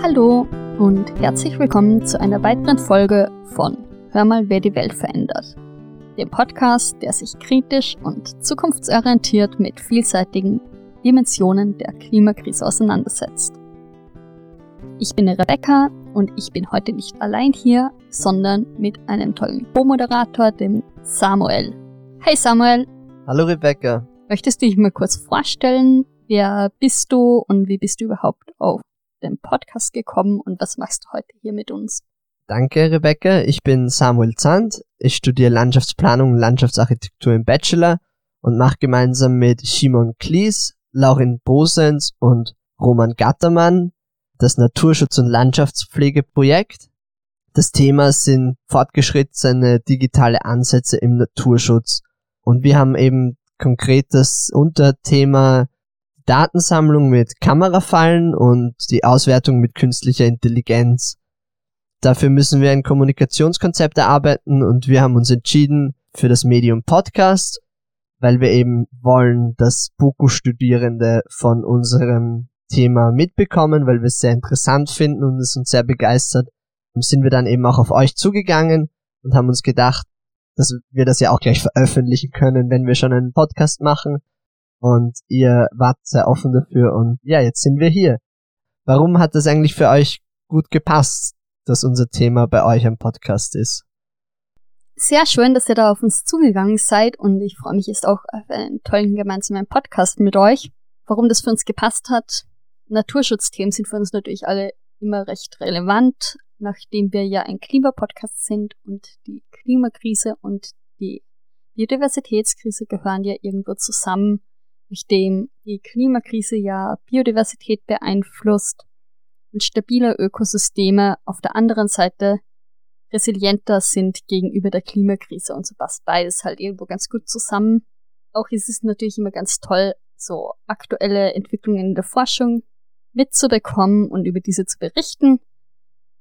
Hallo und herzlich willkommen zu einer weiteren Folge von Hör mal, wer die Welt verändert. Dem Podcast, der sich kritisch und zukunftsorientiert mit vielseitigen Dimensionen der Klimakrise auseinandersetzt. Ich bin Rebecca und ich bin heute nicht allein hier, sondern mit einem tollen Co-Moderator, dem Samuel. Hey Samuel! Hallo Rebecca! Möchtest du dich mal kurz vorstellen? Wer bist du und wie bist du überhaupt auf den Podcast gekommen und was machst du heute hier mit uns? Danke, Rebecca. Ich bin Samuel Zandt. Ich studiere Landschaftsplanung und Landschaftsarchitektur im Bachelor und mache gemeinsam mit Simon Klies, Laurin Bosens und Roman Gattermann das Naturschutz- und Landschaftspflegeprojekt. Das Thema sind fortgeschrittene digitale Ansätze im Naturschutz. Und wir haben eben konkret das Unterthema Datensammlung mit Kamerafallen und die Auswertung mit künstlicher Intelligenz. Dafür müssen wir ein Kommunikationskonzept erarbeiten und wir haben uns entschieden für das Medium Podcast, weil wir eben wollen, dass BUKU-Studierende von unserem Thema mitbekommen, weil wir es sehr interessant finden und es uns sehr begeistert. Und sind wir dann eben auch auf euch zugegangen und haben uns gedacht, dass wir das ja auch gleich veröffentlichen können, wenn wir schon einen Podcast machen und ihr wart sehr offen dafür und ja, jetzt sind wir hier. Warum hat das eigentlich für euch gut gepasst, dass unser Thema bei euch am Podcast ist? Sehr schön, dass ihr da auf uns zugegangen seid und ich freue mich jetzt auch auf einen tollen gemeinsamen Podcast mit euch. Warum das für uns gepasst hat, Naturschutzthemen sind für uns natürlich alle immer recht relevant, nachdem wir ja ein Klimapodcast sind und die Klimakrise und die Biodiversitätskrise gehören ja irgendwo zusammen nachdem die Klimakrise ja Biodiversität beeinflusst und stabile Ökosysteme auf der anderen Seite resilienter sind gegenüber der Klimakrise und so passt beides halt irgendwo ganz gut zusammen. Auch ist es natürlich immer ganz toll, so aktuelle Entwicklungen in der Forschung mitzubekommen und über diese zu berichten.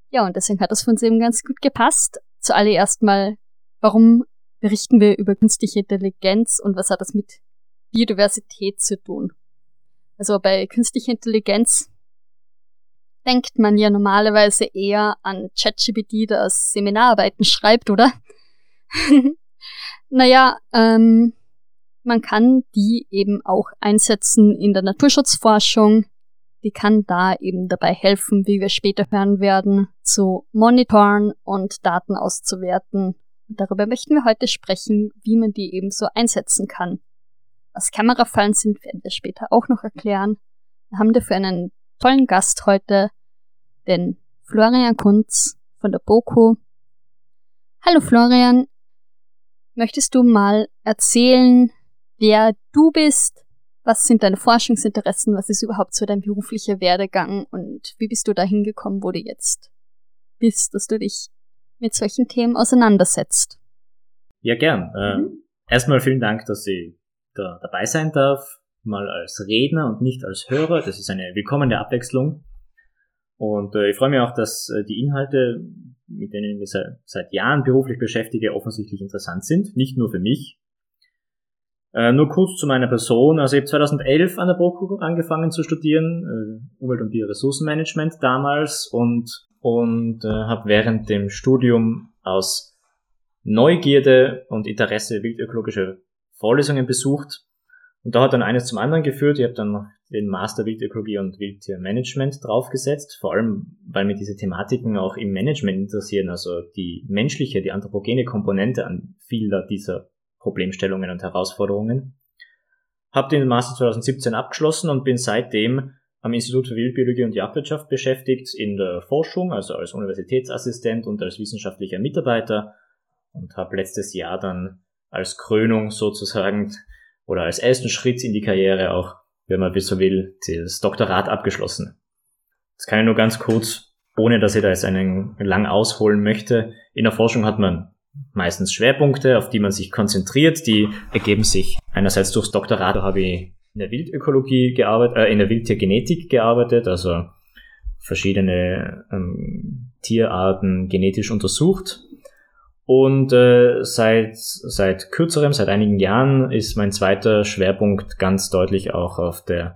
Ja, und deswegen hat das für uns eben ganz gut gepasst. Zuallererst mal, warum berichten wir über künstliche Intelligenz und was hat das mit Biodiversität zu tun. Also bei künstlicher Intelligenz denkt man ja normalerweise eher an ChatGPT, das Seminararbeiten schreibt, oder? naja, ähm, man kann die eben auch einsetzen in der Naturschutzforschung. Die kann da eben dabei helfen, wie wir später hören werden, zu monitoren und Daten auszuwerten. Darüber möchten wir heute sprechen, wie man die eben so einsetzen kann. Was Kamerafallen sind, werden wir später auch noch erklären. Wir haben dafür einen tollen Gast heute, den Florian Kunz von der BOKU. Hallo Florian, möchtest du mal erzählen, wer du bist? Was sind deine Forschungsinteressen? Was ist überhaupt so dein beruflicher Werdegang? Und wie bist du dahin gekommen, wo du jetzt bist, dass du dich mit solchen Themen auseinandersetzt? Ja, gern. Ähm, mhm. erstmal vielen Dank, dass Sie da dabei sein darf, mal als Redner und nicht als Hörer. Das ist eine willkommene Abwechslung. Und äh, ich freue mich auch, dass äh, die Inhalte, mit denen ich mich seit, seit Jahren beruflich beschäftige, offensichtlich interessant sind. Nicht nur für mich. Äh, nur kurz zu meiner Person. Also ich habe 2011 an der BOKU angefangen zu studieren, äh, Umwelt- und Bioressourcenmanagement damals und, und äh, habe während dem Studium aus Neugierde und Interesse wildökologischer Vorlesungen besucht. Und da hat dann eines zum anderen geführt. Ich habe dann den Master Wildökologie und Wildtiermanagement draufgesetzt, vor allem weil mir diese Thematiken auch im Management interessieren, also die menschliche, die anthropogene Komponente an vieler dieser Problemstellungen und Herausforderungen. Habe den Master 2017 abgeschlossen und bin seitdem am Institut für Wildbiologie und Jagdwirtschaft beschäftigt in der Forschung, also als Universitätsassistent und als wissenschaftlicher Mitarbeiter und habe letztes Jahr dann als Krönung sozusagen oder als ersten Schritt in die Karriere auch, wenn man so will, das Doktorat abgeschlossen. Das kann ich nur ganz kurz, ohne dass ich da jetzt einen lang ausholen möchte. In der Forschung hat man meistens Schwerpunkte, auf die man sich konzentriert. Die ergeben sich einerseits durchs Doktorat, da habe ich in der Wildökologie gearbeitet, äh, in der Wildtiergenetik gearbeitet, also verschiedene ähm, Tierarten genetisch untersucht und äh, seit, seit kürzerem, seit einigen Jahren ist mein zweiter Schwerpunkt ganz deutlich auch auf der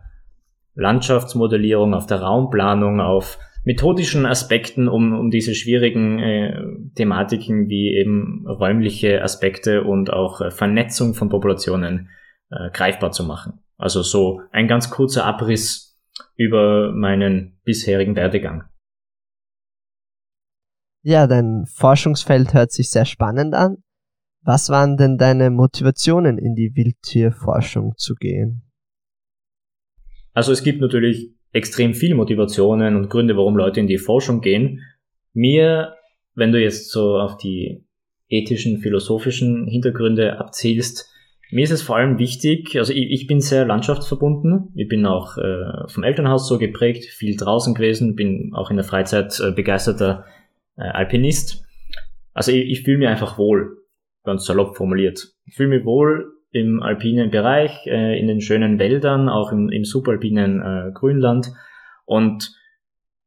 Landschaftsmodellierung, auf der Raumplanung, auf methodischen Aspekten, um, um diese schwierigen äh, Thematiken wie eben räumliche Aspekte und auch äh, Vernetzung von Populationen äh, greifbar zu machen. Also so ein ganz kurzer Abriss über meinen bisherigen Werdegang. Ja, dein Forschungsfeld hört sich sehr spannend an. Was waren denn deine Motivationen, in die Wildtierforschung zu gehen? Also es gibt natürlich extrem viele Motivationen und Gründe, warum Leute in die Forschung gehen. Mir, wenn du jetzt so auf die ethischen, philosophischen Hintergründe abzielst, mir ist es vor allem wichtig, also ich, ich bin sehr landschaftsverbunden, ich bin auch äh, vom Elternhaus so geprägt, viel draußen gewesen, bin auch in der Freizeit äh, begeisterter äh, Alpinist. Also ich, ich fühle mich einfach wohl, ganz salopp formuliert. Ich fühle mich wohl im alpinen Bereich, äh, in den schönen Wäldern, auch im, im subalpinen äh, Grünland. Und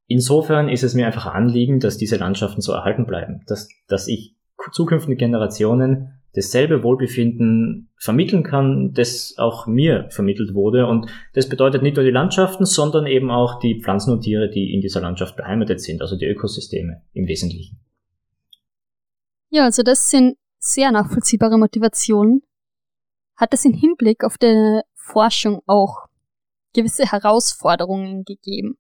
insofern ist es mir einfach ein Anliegen, dass diese Landschaften so erhalten bleiben, dass, dass ich zukünftigen Generationen dasselbe Wohlbefinden vermitteln kann, das auch mir vermittelt wurde. Und das bedeutet nicht nur die Landschaften, sondern eben auch die Pflanzen und Tiere, die in dieser Landschaft beheimatet sind, also die Ökosysteme im Wesentlichen. Ja, also das sind sehr nachvollziehbare Motivationen. Hat es im Hinblick auf die Forschung auch gewisse Herausforderungen gegeben?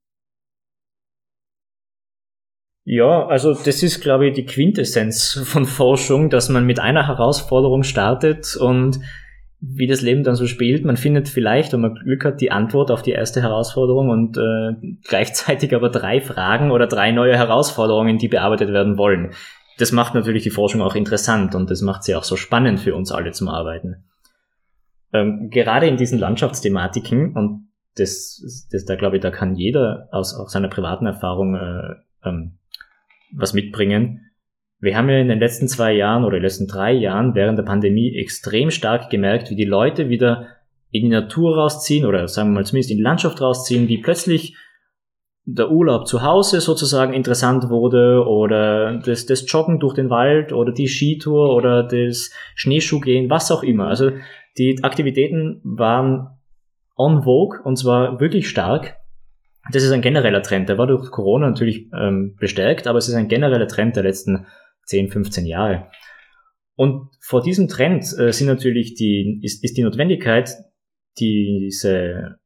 Ja, also das ist, glaube ich, die Quintessenz von Forschung, dass man mit einer Herausforderung startet und wie das Leben dann so spielt, man findet vielleicht, wenn man Glück hat, die Antwort auf die erste Herausforderung und äh, gleichzeitig aber drei Fragen oder drei neue Herausforderungen, die bearbeitet werden wollen. Das macht natürlich die Forschung auch interessant und das macht sie auch so spannend für uns alle zum Arbeiten. Ähm, gerade in diesen Landschaftsthematiken und das, das da glaube ich, da kann jeder aus, aus seiner privaten Erfahrung äh, ähm, was mitbringen. Wir haben ja in den letzten zwei Jahren oder den letzten drei Jahren während der Pandemie extrem stark gemerkt, wie die Leute wieder in die Natur rausziehen oder sagen wir mal zumindest in die Landschaft rausziehen, wie plötzlich der Urlaub zu Hause sozusagen interessant wurde oder das, das Joggen durch den Wald oder die Skitour oder das Schneeschuhgehen, was auch immer. Also die Aktivitäten waren on vogue und zwar wirklich stark das ist ein genereller Trend. Der war durch Corona natürlich ähm, bestärkt, aber es ist ein genereller Trend der letzten 10, 15 Jahre. Und vor diesem Trend äh, sind natürlich die, ist, ist die Notwendigkeit, diese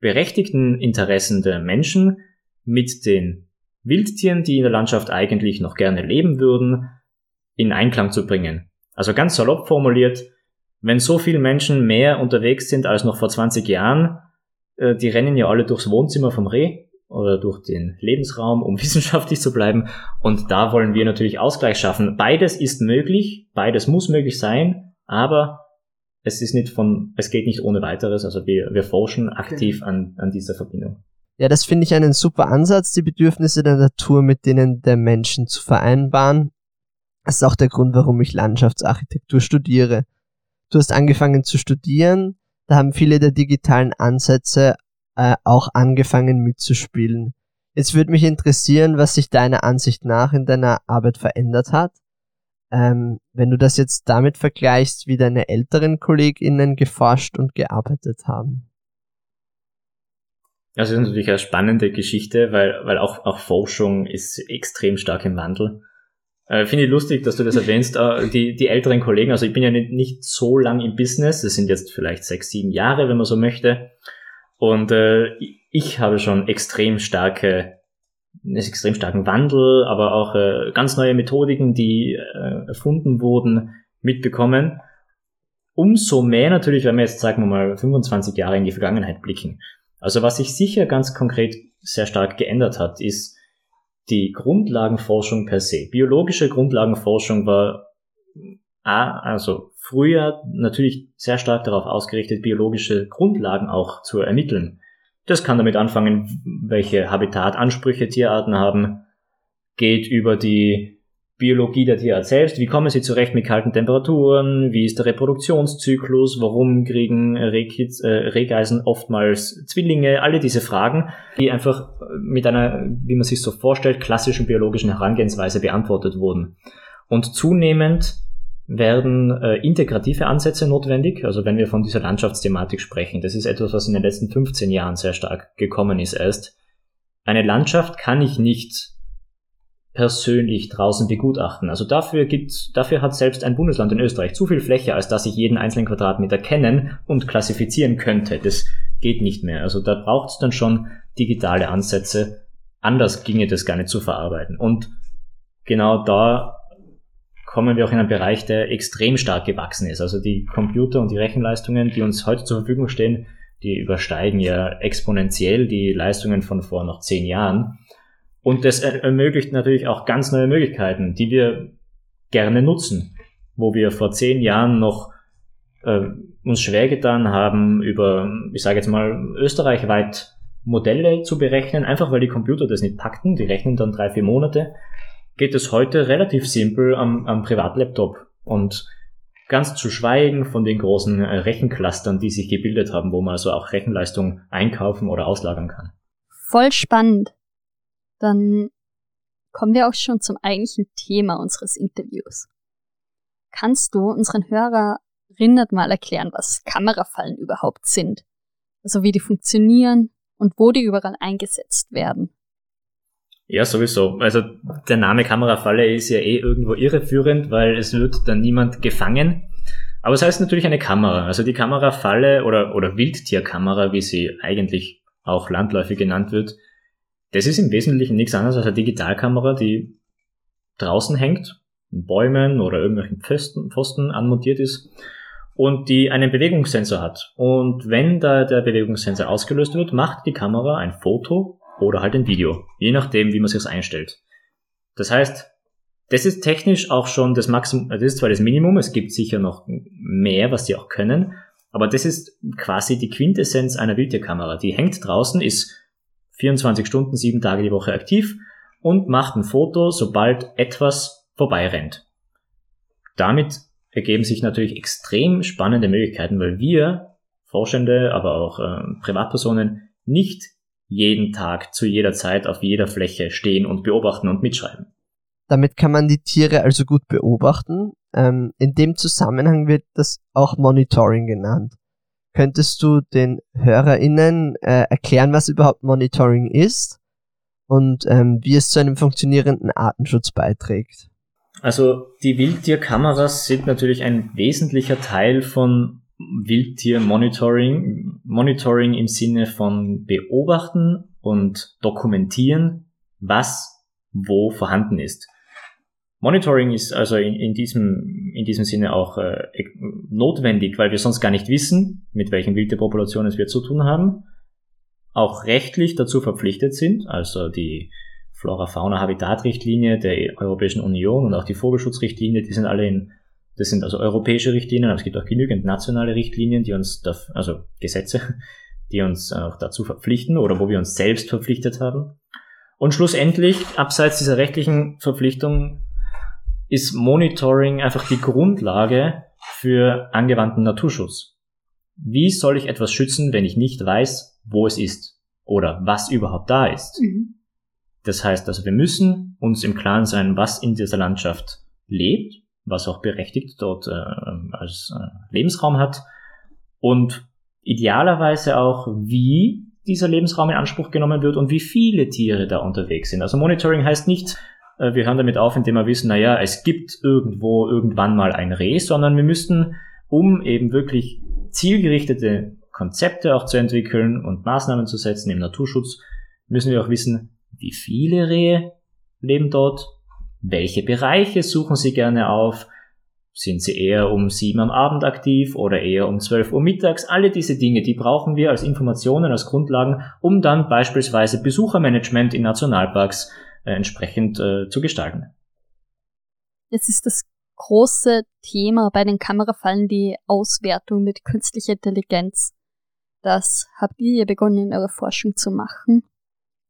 berechtigten Interessen der Menschen mit den Wildtieren, die in der Landschaft eigentlich noch gerne leben würden, in Einklang zu bringen. Also ganz salopp formuliert, wenn so viele Menschen mehr unterwegs sind als noch vor 20 Jahren, äh, die rennen ja alle durchs Wohnzimmer vom Reh oder durch den Lebensraum, um wissenschaftlich zu bleiben. Und da wollen wir natürlich Ausgleich schaffen. Beides ist möglich, beides muss möglich sein, aber es ist nicht von, es geht nicht ohne weiteres. Also wir, wir forschen aktiv okay. an, an dieser Verbindung. Ja, das finde ich einen super Ansatz, die Bedürfnisse der Natur mit denen der Menschen zu vereinbaren. Das ist auch der Grund, warum ich Landschaftsarchitektur studiere. Du hast angefangen zu studieren, da haben viele der digitalen Ansätze äh, auch angefangen mitzuspielen. Jetzt würde mich interessieren, was sich deiner Ansicht nach in deiner Arbeit verändert hat. Ähm, wenn du das jetzt damit vergleichst, wie deine älteren KollegInnen geforscht und gearbeitet haben. Also das ist natürlich eine spannende Geschichte, weil, weil auch, auch Forschung ist extrem stark im Wandel. Äh, Finde ich lustig, dass du das erwähnst. Äh, die, die älteren Kollegen, also ich bin ja nicht, nicht so lang im Business, das sind jetzt vielleicht sechs, sieben Jahre, wenn man so möchte. Und äh, ich habe schon extrem starke, extrem starken Wandel, aber auch äh, ganz neue Methodiken, die äh, erfunden wurden, mitbekommen. Umso mehr natürlich, wenn wir jetzt, sagen wir mal, 25 Jahre in die Vergangenheit blicken. Also was sich sicher ganz konkret sehr stark geändert hat, ist, die Grundlagenforschung per se. Biologische Grundlagenforschung war A, also früher natürlich sehr stark darauf ausgerichtet, biologische Grundlagen auch zu ermitteln. Das kann damit anfangen, welche Habitatansprüche Tierarten haben, geht über die Biologie der Tierart selbst, wie kommen sie zurecht mit kalten Temperaturen, wie ist der Reproduktionszyklus, warum kriegen Rehkids, äh, Rehgeisen oftmals Zwillinge, alle diese Fragen, die einfach mit einer, wie man sich so vorstellt, klassischen biologischen Herangehensweise beantwortet wurden. Und zunehmend werden äh, integrative Ansätze notwendig, also wenn wir von dieser Landschaftsthematik sprechen. Das ist etwas, was in den letzten 15 Jahren sehr stark gekommen ist. Erst eine Landschaft kann ich nicht persönlich draußen begutachten. Also dafür gibt, dafür hat selbst ein Bundesland in Österreich zu viel Fläche, als dass ich jeden einzelnen Quadratmeter kennen und klassifizieren könnte. Das geht nicht mehr. Also da braucht es dann schon digitale Ansätze. Anders ginge das gar nicht zu verarbeiten. Und genau da kommen wir auch in einen Bereich, der extrem stark gewachsen ist. Also die Computer und die Rechenleistungen, die uns heute zur Verfügung stehen, die übersteigen ja exponentiell die Leistungen von vor noch zehn Jahren. Und das ermöglicht natürlich auch ganz neue Möglichkeiten, die wir gerne nutzen, wo wir vor zehn Jahren noch äh, uns schwer getan haben, über, ich sage jetzt mal, österreichweit Modelle zu berechnen, einfach weil die Computer das nicht packten, die rechnen dann drei, vier Monate, geht es heute relativ simpel am, am Privatlaptop. Und ganz zu schweigen von den großen äh, Rechenclustern, die sich gebildet haben, wo man also auch Rechenleistung einkaufen oder auslagern kann. Voll spannend dann kommen wir auch schon zum eigentlichen Thema unseres Interviews. Kannst du unseren Hörerinnen mal erklären, was Kamerafallen überhaupt sind? Also wie die funktionieren und wo die überall eingesetzt werden? Ja, sowieso. Also der Name Kamerafalle ist ja eh irgendwo irreführend, weil es wird dann niemand gefangen. Aber es heißt natürlich eine Kamera. Also die Kamerafalle oder, oder Wildtierkamera, wie sie eigentlich auch landläufig genannt wird, das ist im Wesentlichen nichts anderes als eine Digitalkamera, die draußen hängt, in Bäumen oder irgendwelchen Pfosten, Pfosten anmontiert ist und die einen Bewegungssensor hat. Und wenn da der Bewegungssensor ausgelöst wird, macht die Kamera ein Foto oder halt ein Video, je nachdem, wie man sich das einstellt. Das heißt, das ist technisch auch schon das Maximum, das ist zwar das Minimum, es gibt sicher noch mehr, was die auch können, aber das ist quasi die Quintessenz einer Wildtierkamera. Die hängt draußen, ist 24 Stunden, sieben Tage die Woche aktiv und macht ein Foto, sobald etwas vorbeirennt. Damit ergeben sich natürlich extrem spannende Möglichkeiten, weil wir, Forschende, aber auch äh, Privatpersonen, nicht jeden Tag zu jeder Zeit auf jeder Fläche stehen und beobachten und mitschreiben. Damit kann man die Tiere also gut beobachten. Ähm, in dem Zusammenhang wird das auch Monitoring genannt. Könntest du den HörerInnen äh, erklären, was überhaupt Monitoring ist und ähm, wie es zu einem funktionierenden Artenschutz beiträgt? Also die Wildtierkameras sind natürlich ein wesentlicher Teil von Wildtiermonitoring. Monitoring im Sinne von beobachten und dokumentieren, was wo vorhanden ist. Monitoring ist also in, in, diesem, in diesem Sinne auch äh, notwendig, weil wir sonst gar nicht wissen, mit welchen Wildtierpopulationen es wir zu tun haben, auch rechtlich dazu verpflichtet sind, also die Flora-Fauna-Habitat-Richtlinie der Europäischen Union und auch die Vogelschutzrichtlinie, die sind alle in, das sind also europäische Richtlinien, aber es gibt auch genügend nationale Richtlinien, die uns, da, also Gesetze, die uns auch dazu verpflichten oder wo wir uns selbst verpflichtet haben. Und schlussendlich, abseits dieser rechtlichen Verpflichtung, ist Monitoring einfach die Grundlage für angewandten Naturschutz. Wie soll ich etwas schützen, wenn ich nicht weiß, wo es ist oder was überhaupt da ist? Mhm. Das heißt also, wir müssen uns im Klaren sein, was in dieser Landschaft lebt, was auch berechtigt dort äh, als äh, Lebensraum hat und idealerweise auch, wie dieser Lebensraum in Anspruch genommen wird und wie viele Tiere da unterwegs sind. Also Monitoring heißt nicht, wir hören damit auf, indem wir wissen, naja, es gibt irgendwo irgendwann mal ein Reh, sondern wir müssten, um eben wirklich zielgerichtete Konzepte auch zu entwickeln und Maßnahmen zu setzen im Naturschutz, müssen wir auch wissen, wie viele Rehe leben dort, welche Bereiche suchen sie gerne auf, sind sie eher um sieben am Abend aktiv oder eher um zwölf Uhr mittags? Alle diese Dinge, die brauchen wir als Informationen, als Grundlagen, um dann beispielsweise Besuchermanagement in Nationalparks äh, entsprechend äh, zu gestalten. Jetzt ist das große Thema bei den Kamerafallen die Auswertung mit künstlicher Intelligenz. Das habt ihr ja begonnen in eurer Forschung zu machen.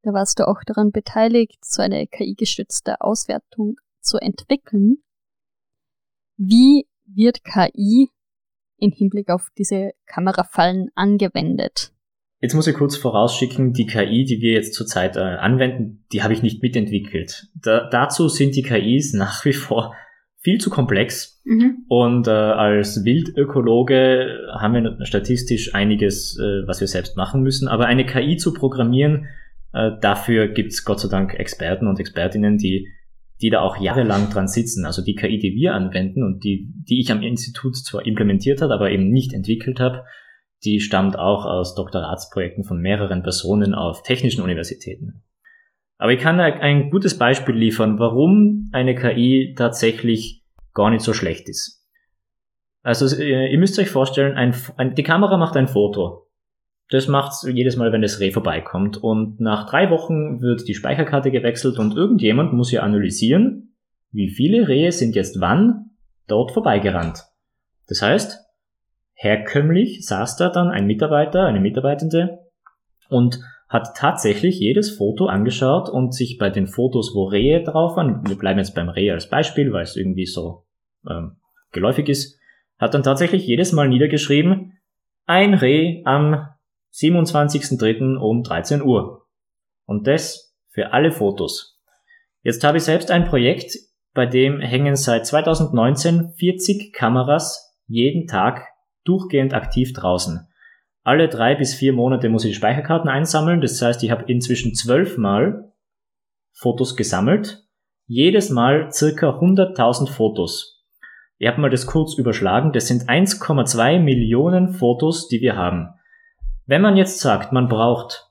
Da warst du auch daran beteiligt, so eine KI-gestützte Auswertung zu entwickeln. Wie wird KI im Hinblick auf diese Kamerafallen angewendet? Jetzt muss ich kurz vorausschicken, die KI, die wir jetzt zurzeit äh, anwenden, die habe ich nicht mitentwickelt. Da, dazu sind die KIs nach wie vor viel zu komplex. Mhm. Und äh, als Wildökologe haben wir statistisch einiges, äh, was wir selbst machen müssen. Aber eine KI zu programmieren, Äh, dafür gibt's Gott sei Dank Experten und Expertinnen, die, die da auch jahrelang dran sitzen. Also die KI, die wir anwenden und die, die ich am Institut zwar implementiert hat, aber eben nicht entwickelt habe, die stammt auch aus Doktoratsprojekten von mehreren Personen auf technischen Universitäten. Aber ich kann ein gutes Beispiel liefern, warum eine KI tatsächlich gar nicht so schlecht ist. Also ihr müsst euch vorstellen, ein, ein, die Kamera macht ein Foto. Das macht's jedes Mal, wenn das Reh vorbeikommt. Und nach drei Wochen wird die Speicherkarte gewechselt und irgendjemand muss hier analysieren, wie viele Rehe sind jetzt wann dort vorbeigerannt. Das heißt, herkömmlich saß da dann ein Mitarbeiter, eine Mitarbeitende und hat tatsächlich jedes Foto angeschaut und sich bei den Fotos, wo Rehe drauf waren, wir bleiben jetzt beim Reh als Beispiel, weil es irgendwie so ähm, geläufig ist, hat dann tatsächlich jedes Mal niedergeschrieben, ein Reh am 27.03. um 13 Uhr. Und das für alle Fotos. Jetzt habe ich selbst ein Projekt, bei dem hängen seit 2019 40 Kameras jeden Tag durchgehend aktiv draußen. Alle drei bis vier Monate muss ich die Speicherkarten einsammeln. Das heißt, ich habe inzwischen zwölfmal Fotos gesammelt. Jedes Mal circa 100.000 Fotos. Ich habe mal das kurz überschlagen. Das sind 1,2 Millionen Fotos, die wir haben. Wenn man jetzt sagt, man braucht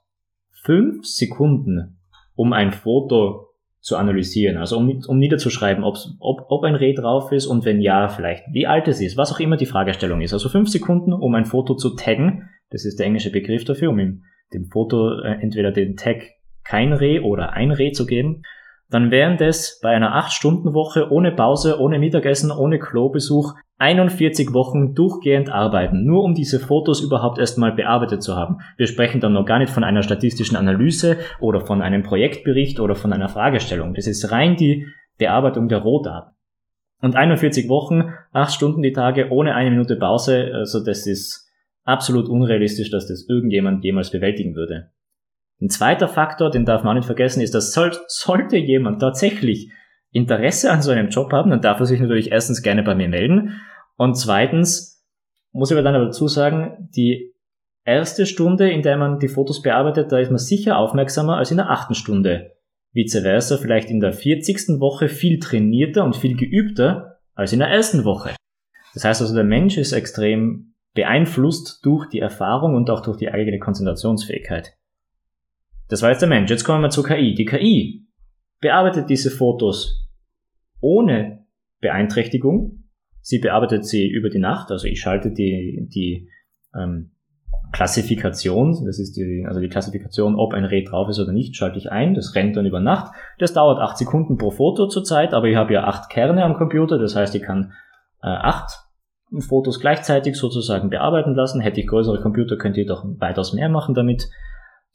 fünf Sekunden, um ein Foto zu analysieren, also um, um niederzuschreiben, ob, ob ein Reh drauf ist und wenn ja, vielleicht wie alt es ist, was auch immer die Fragestellung ist. Also fünf Sekunden, um ein Foto zu taggen, das ist der englische Begriff dafür, um ihm dem Foto äh, entweder den Tag kein Reh oder ein Reh zu geben. Dann wären das bei einer 8-Stunden-Woche ohne Pause, ohne Mittagessen, ohne Klobesuch 41 Wochen durchgehend arbeiten, nur um diese Fotos überhaupt erstmal bearbeitet zu haben. Wir sprechen dann noch gar nicht von einer statistischen Analyse oder von einem Projektbericht oder von einer Fragestellung. Das ist rein die Bearbeitung der Rohdaten. Und 41 Wochen, 8 Stunden die Tage ohne eine Minute Pause, also das ist absolut unrealistisch, dass das irgendjemand jemals bewältigen würde. Ein zweiter Faktor, den darf man nicht vergessen, ist, dass soll, sollte jemand tatsächlich Interesse an so einem Job haben, dann darf er sich natürlich erstens gerne bei mir melden und zweitens muss ich aber dann aber dazu sagen, die erste Stunde, in der man die Fotos bearbeitet, da ist man sicher aufmerksamer als in der achten Stunde. Vice versa, vielleicht in der 40. Woche viel trainierter und viel geübter als in der ersten Woche. Das heißt also, der Mensch ist extrem beeinflusst durch die Erfahrung und auch durch die eigene Konzentrationsfähigkeit. Das war jetzt der Mensch. Jetzt kommen wir zur KI. Die KI bearbeitet diese Fotos ohne Beeinträchtigung Sie bearbeitet sie über die Nacht, also ich schalte die, die ähm, Klassifikation, das ist die, also die Klassifikation, ob ein Reh drauf ist oder nicht, schalte ich ein. Das rennt dann über Nacht. Das dauert acht Sekunden pro Foto zurzeit, aber ich habe ja acht Kerne am Computer, das heißt, ich kann äh, acht Fotos gleichzeitig sozusagen bearbeiten lassen. Hätte ich größere Computer, könnte ich doch weitaus mehr machen damit.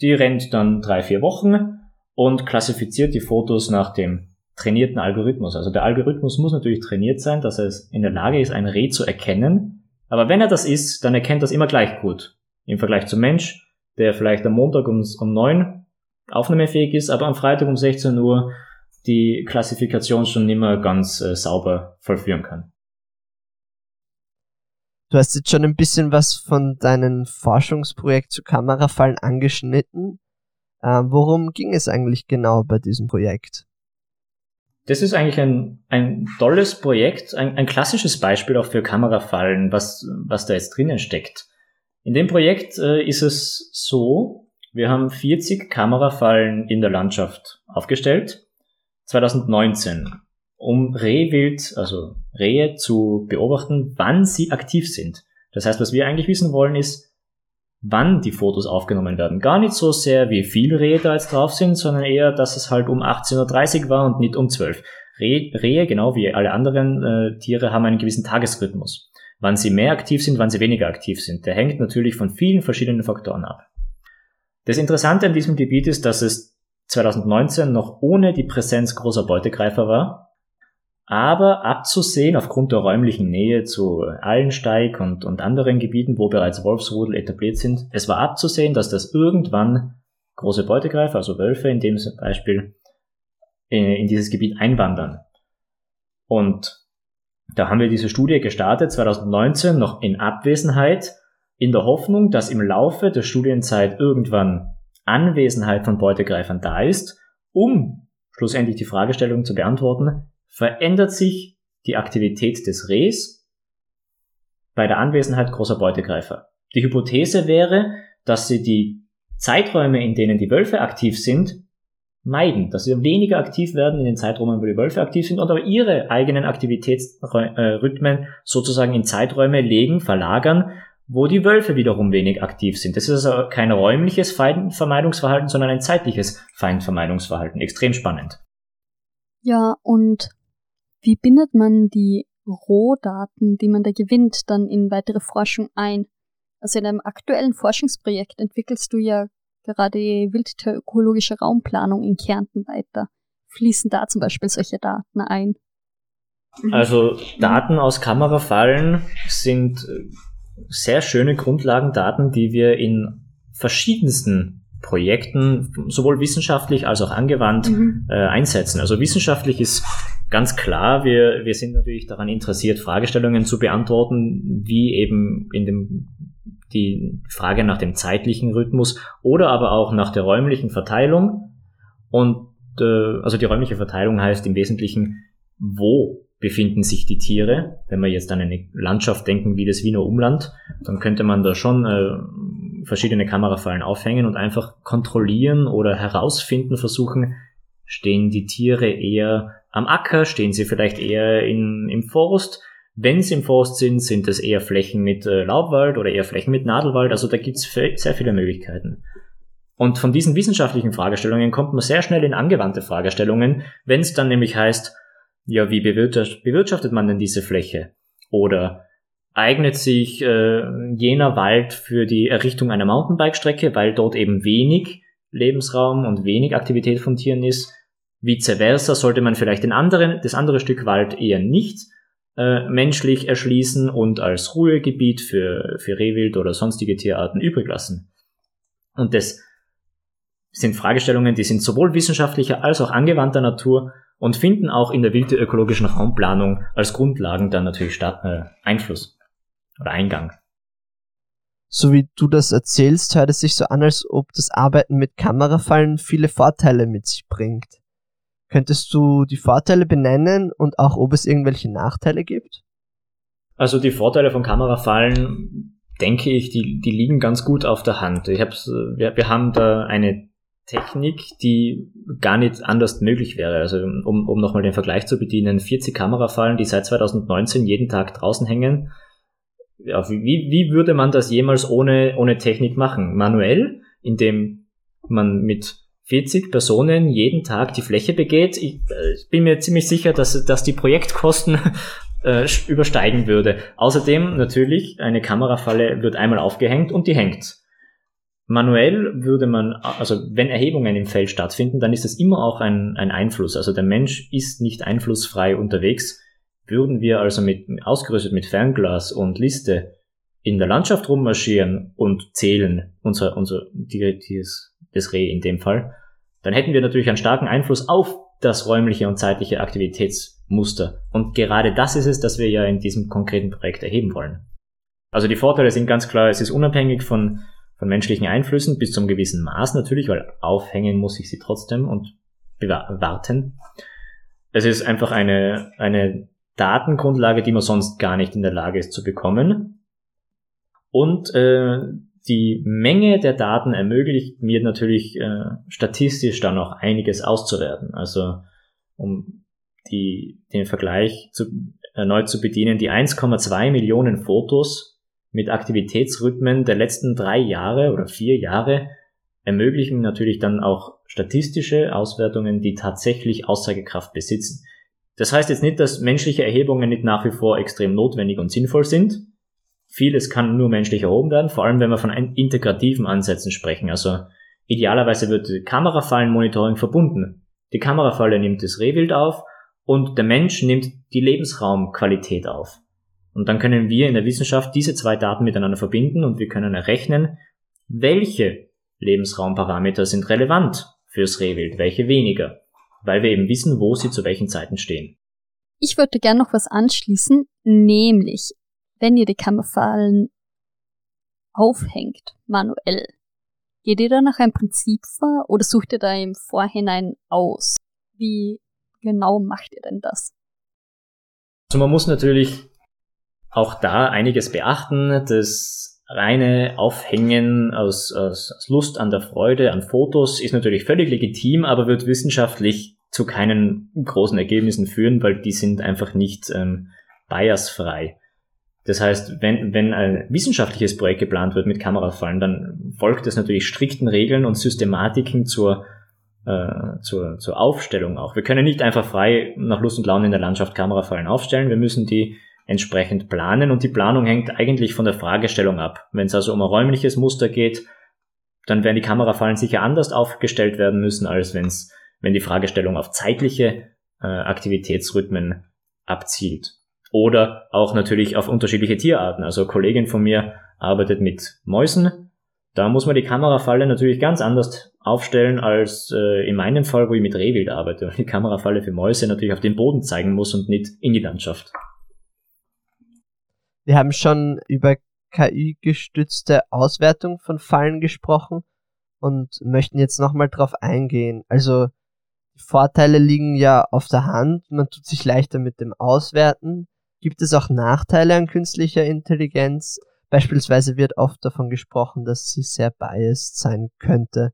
Die rennt dann drei, vier Wochen und klassifiziert die Fotos nach dem trainierten Algorithmus. Also der Algorithmus muss natürlich trainiert sein, dass er in der Lage ist, ein Reh zu erkennen. Aber wenn er das ist, dann erkennt das immer gleich gut. Im Vergleich zum Mensch, der vielleicht am Montag um, um 9 aufnahmefähig ist, aber am Freitag um 16 Uhr die Klassifikation schon nicht mehr ganz äh, sauber vollführen kann. Du hast jetzt schon ein bisschen was von deinem Forschungsprojekt zu Kamerafallen angeschnitten. Äh, worum ging es eigentlich genau bei diesem Projekt? Das ist eigentlich ein, ein tolles Projekt, ein, ein klassisches Beispiel auch für Kamerafallen, was, was da jetzt drinnen steckt. In dem Projekt äh, ist es so, wir haben 40 Kamerafallen in der Landschaft aufgestellt, 2019, um Rehwild, also Rehe zu beobachten, wann sie aktiv sind. Das heißt, was wir eigentlich wissen wollen, ist, wann die Fotos aufgenommen werden. Gar nicht so sehr, wie viele Rehe da jetzt drauf sind, sondern eher, dass es halt um 18.30 Uhr war und nicht um 12. Rehe, Rehe genau wie alle anderen äh, Tiere, haben einen gewissen Tagesrhythmus. Wann sie mehr aktiv sind, wann sie weniger aktiv sind. Der hängt natürlich von vielen verschiedenen Faktoren ab. Das Interessante an diesem Gebiet ist, dass es 2019 noch ohne die Präsenz großer Beutegreifer war aber abzusehen aufgrund der räumlichen Nähe zu Allensteig und, und anderen Gebieten, wo bereits Wolfsrudel etabliert sind, es war abzusehen, dass das irgendwann große Beutegreifer, also Wölfe in dem Beispiel, in dieses Gebiet einwandern. Und da haben wir diese Studie gestartet, 2019, noch in Abwesenheit, in der Hoffnung, dass im Laufe der Studienzeit irgendwann Anwesenheit von Beutegreifern da ist, um schlussendlich die Fragestellung zu beantworten, verändert sich die Aktivität des Rehs bei der Anwesenheit großer Beutegreifer. Die Hypothese wäre, dass sie die Zeiträume, in denen die Wölfe aktiv sind, meiden, dass sie weniger aktiv werden in den Zeiträumen, wo die Wölfe aktiv sind und aber ihre eigenen Aktivitätsrhythmen sozusagen in Zeiträume legen, verlagern, wo die Wölfe wiederum wenig aktiv sind. Das ist also kein räumliches Feindvermeidungsverhalten, sondern ein zeitliches Feindvermeidungsverhalten. Extrem spannend. Ja, und wie bindet man die Rohdaten, die man da gewinnt, dann in weitere Forschung ein? Also in einem aktuellen Forschungsprojekt entwickelst du ja gerade die wildökologische Raumplanung in Kärnten weiter. Fließen da zum Beispiel solche Daten ein? Also Daten aus Kamerafallen sind äh, sehr schöne Grundlagendaten, die wir in verschiedensten Projekten, sowohl wissenschaftlich als auch angewandt, mhm. äh, einsetzen. Also wissenschaftlich ist ganz klar, wir, wir sind natürlich daran interessiert, Fragestellungen zu beantworten, wie eben in dem die Frage nach dem zeitlichen Rhythmus oder aber auch nach der räumlichen Verteilung. Und äh, also die räumliche Verteilung heißt im Wesentlichen, wo befinden sich die Tiere. Wenn wir jetzt an eine Landschaft denken wie das Wiener Umland, dann könnte man da schon äh, verschiedene Kamerafallen aufhängen und einfach kontrollieren oder herausfinden versuchen, stehen die Tiere eher am Acker, stehen sie vielleicht eher in, im Forst, wenn sie im Forst sind, sind es eher Flächen mit äh, Laubwald oder eher Flächen mit Nadelwald. Also da gibt es sehr viele Möglichkeiten. Und von diesen wissenschaftlichen Fragestellungen kommt man sehr schnell in angewandte Fragestellungen, wenn es dann nämlich heißt, ja, wie bewirtschaftet man denn diese Fläche? Oder eignet sich äh, jener Wald für die Errichtung einer Mountainbike-Strecke, weil dort eben wenig Lebensraum und wenig Aktivität von Tieren ist? Vice versa sollte man vielleicht den anderen, das andere Stück Wald eher nicht äh, menschlich erschließen und als Ruhegebiet für, für Rehwild oder sonstige Tierarten übrig lassen. Und das sind Fragestellungen, die sind sowohl wissenschaftlicher als auch angewandter Natur und finden auch in der ökologischen Raumplanung als Grundlagen dann natürlich statt, äh, Einfluss oder Eingang. So wie du das erzählst, hört es sich so an, als ob das Arbeiten mit Kamerafallen viele Vorteile mit sich bringt. Könntest du die Vorteile benennen und auch, ob es irgendwelche Nachteile gibt? Also die Vorteile von Kamerafallen, denke ich, die, die liegen ganz gut auf der Hand. Ich hab's, wir, wir haben da eine Technik, die gar nicht anders möglich wäre. Also um, um nochmal den Vergleich zu bedienen, 40 Kamerafallen, die seit 2019 jeden Tag draußen hängen. Ja, wie, wie würde man das jemals ohne, ohne Technik machen? Manuell, indem man mit 40 Personen jeden Tag die Fläche begeht, ich, äh, ich bin mir ziemlich sicher, dass, dass die Projektkosten äh, übersteigen würde. Außerdem natürlich, eine Kamerafalle wird einmal aufgehängt und die hängt. Manuell würde man, also wenn Erhebungen im Feld stattfinden, dann ist das immer auch ein, ein Einfluss. Also der Mensch ist nicht einflussfrei unterwegs. Würden wir also mit, ausgerüstet mit Fernglas und Liste in der Landschaft rummarschieren und zählen, unser, unser, die, die, das Reh in dem Fall, dann hätten wir natürlich einen starken Einfluss auf das räumliche und zeitliche Aktivitätsmuster. Und gerade das ist es, das wir ja in diesem konkreten Projekt erheben wollen. Also die Vorteile sind ganz klar, es ist unabhängig von, von menschlichen Einflüssen bis zum gewissen Maß natürlich, weil aufhängen muss ich sie trotzdem und warten. Es ist einfach eine, eine Datengrundlage, die man sonst gar nicht in der Lage ist zu bekommen. Und äh, die Menge der Daten ermöglicht mir natürlich äh, statistisch dann noch einiges auszuwerten. Also um die, den Vergleich zu, erneut zu bedienen, die 1,2 Millionen Fotos mit Aktivitätsrhythmen der letzten drei Jahre oder vier Jahre ermöglichen natürlich dann auch statistische Auswertungen, die tatsächlich Aussagekraft besitzen. Das heißt jetzt nicht, dass menschliche Erhebungen nicht nach wie vor extrem notwendig und sinnvoll sind, Vieles kann nur menschlich erhoben werden, vor allem wenn wir von integrativen Ansätzen sprechen. Also idealerweise wird Kamerafallenmonitoring verbunden. Die Kamerafalle nimmt das Rehwild auf und der Mensch nimmt die Lebensraumqualität auf. Und dann können wir in der Wissenschaft diese zwei Daten miteinander verbinden und wir können errechnen, welche Lebensraumparameter sind relevant fürs Rehwild, welche weniger, weil wir eben wissen, wo sie zu welchen Zeiten stehen. Ich würde gern noch was anschließen, nämlich wenn ihr die Kammerfallen aufhängt, manuell, Geht ihr da nach einem Prinzip vor oder sucht ihr da im Vorhinein aus? Wie genau macht ihr denn das? Also man muss natürlich auch da einiges beachten. Das reine Aufhängen aus, aus, aus Lust an der Freude, an Fotos ist natürlich völlig legitim, aber wird wissenschaftlich zu keinen großen Ergebnissen führen, weil die sind einfach nicht ähm, biasfrei. Das heißt, wenn, wenn ein wissenschaftliches Projekt geplant wird mit Kamerafallen, dann folgt es natürlich strikten Regeln und Systematiken zur, äh, zur, zur Aufstellung auch. Wir können nicht einfach frei nach Lust und Laune in der Landschaft Kamerafallen aufstellen. Wir müssen die entsprechend planen und die Planung hängt eigentlich von der Fragestellung ab. Wenn es also um ein räumliches Muster geht, dann werden die Kamerafallen sicher anders aufgestellt werden müssen, als wenn's, wenn die Fragestellung auf zeitliche äh, Aktivitätsrhythmen abzielt. Oder auch natürlich auf unterschiedliche Tierarten. Also eine Kollegin von mir arbeitet mit Mäusen. Da muss man die Kamerafalle natürlich ganz anders aufstellen als äh, in meinem Fall, wo ich mit Rehwild arbeite. Die Kamerafalle für Mäuse natürlich auf den Boden zeigen muss und nicht in die Landschaft. Wir haben schon über KI-gestützte Auswertung von Fallen gesprochen und möchten jetzt nochmal drauf eingehen. Also Vorteile liegen ja auf der Hand, man tut sich leichter mit dem Auswerten. Gibt es auch Nachteile an künstlicher Intelligenz? Beispielsweise wird oft davon gesprochen, dass sie sehr biased sein könnte.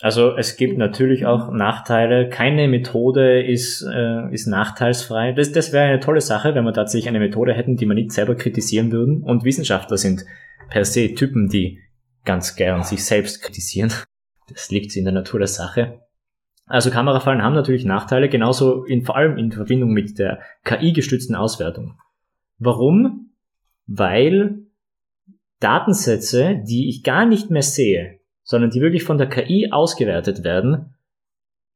Also es gibt natürlich auch Nachteile. Keine Methode ist, äh, ist nachteilsfrei. Das, das wäre eine tolle Sache, wenn wir tatsächlich eine Methode hätten, die wir nicht selber kritisieren würden. Und Wissenschaftler sind per se Typen, die ganz gern sich selbst kritisieren. Das liegt in der Natur der Sache. Also Kamerafallen haben natürlich Nachteile, genauso in, vor allem in Verbindung mit der KI-gestützten Auswertung. Warum? Weil Datensätze, die ich gar nicht mehr sehe, sondern die wirklich von der KI ausgewertet werden,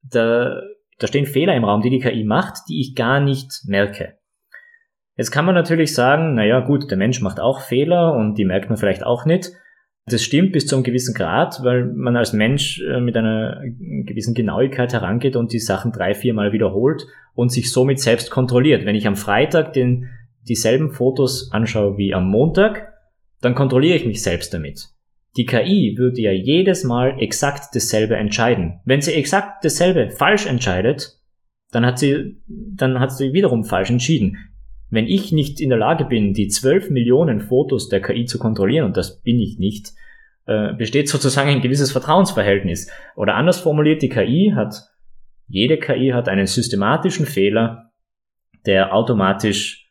da, da stehen Fehler im Raum, die die KI macht, die ich gar nicht merke. Jetzt kann man natürlich sagen, naja gut, der Mensch macht auch Fehler und die merkt man vielleicht auch nicht. Das stimmt bis zu einem gewissen Grad, weil man als Mensch äh, mit einer gewissen Genauigkeit herangeht und die Sachen drei, viermal wiederholt und sich somit selbst kontrolliert. Wenn ich am Freitag den, dieselben Fotos anschaue wie am Montag, dann kontrolliere ich mich selbst damit. Die KI würde ja jedes Mal exakt dasselbe entscheiden. Wenn sie exakt dasselbe falsch entscheidet, dann hat sie, dann hat sie wiederum falsch entschieden. Wenn ich nicht in der Lage bin, die 12 Millionen Fotos der KI zu kontrollieren, und das bin ich nicht, äh, besteht sozusagen ein gewisses Vertrauensverhältnis. Oder anders formuliert, die KI hat, jede KI hat einen systematischen Fehler, der automatisch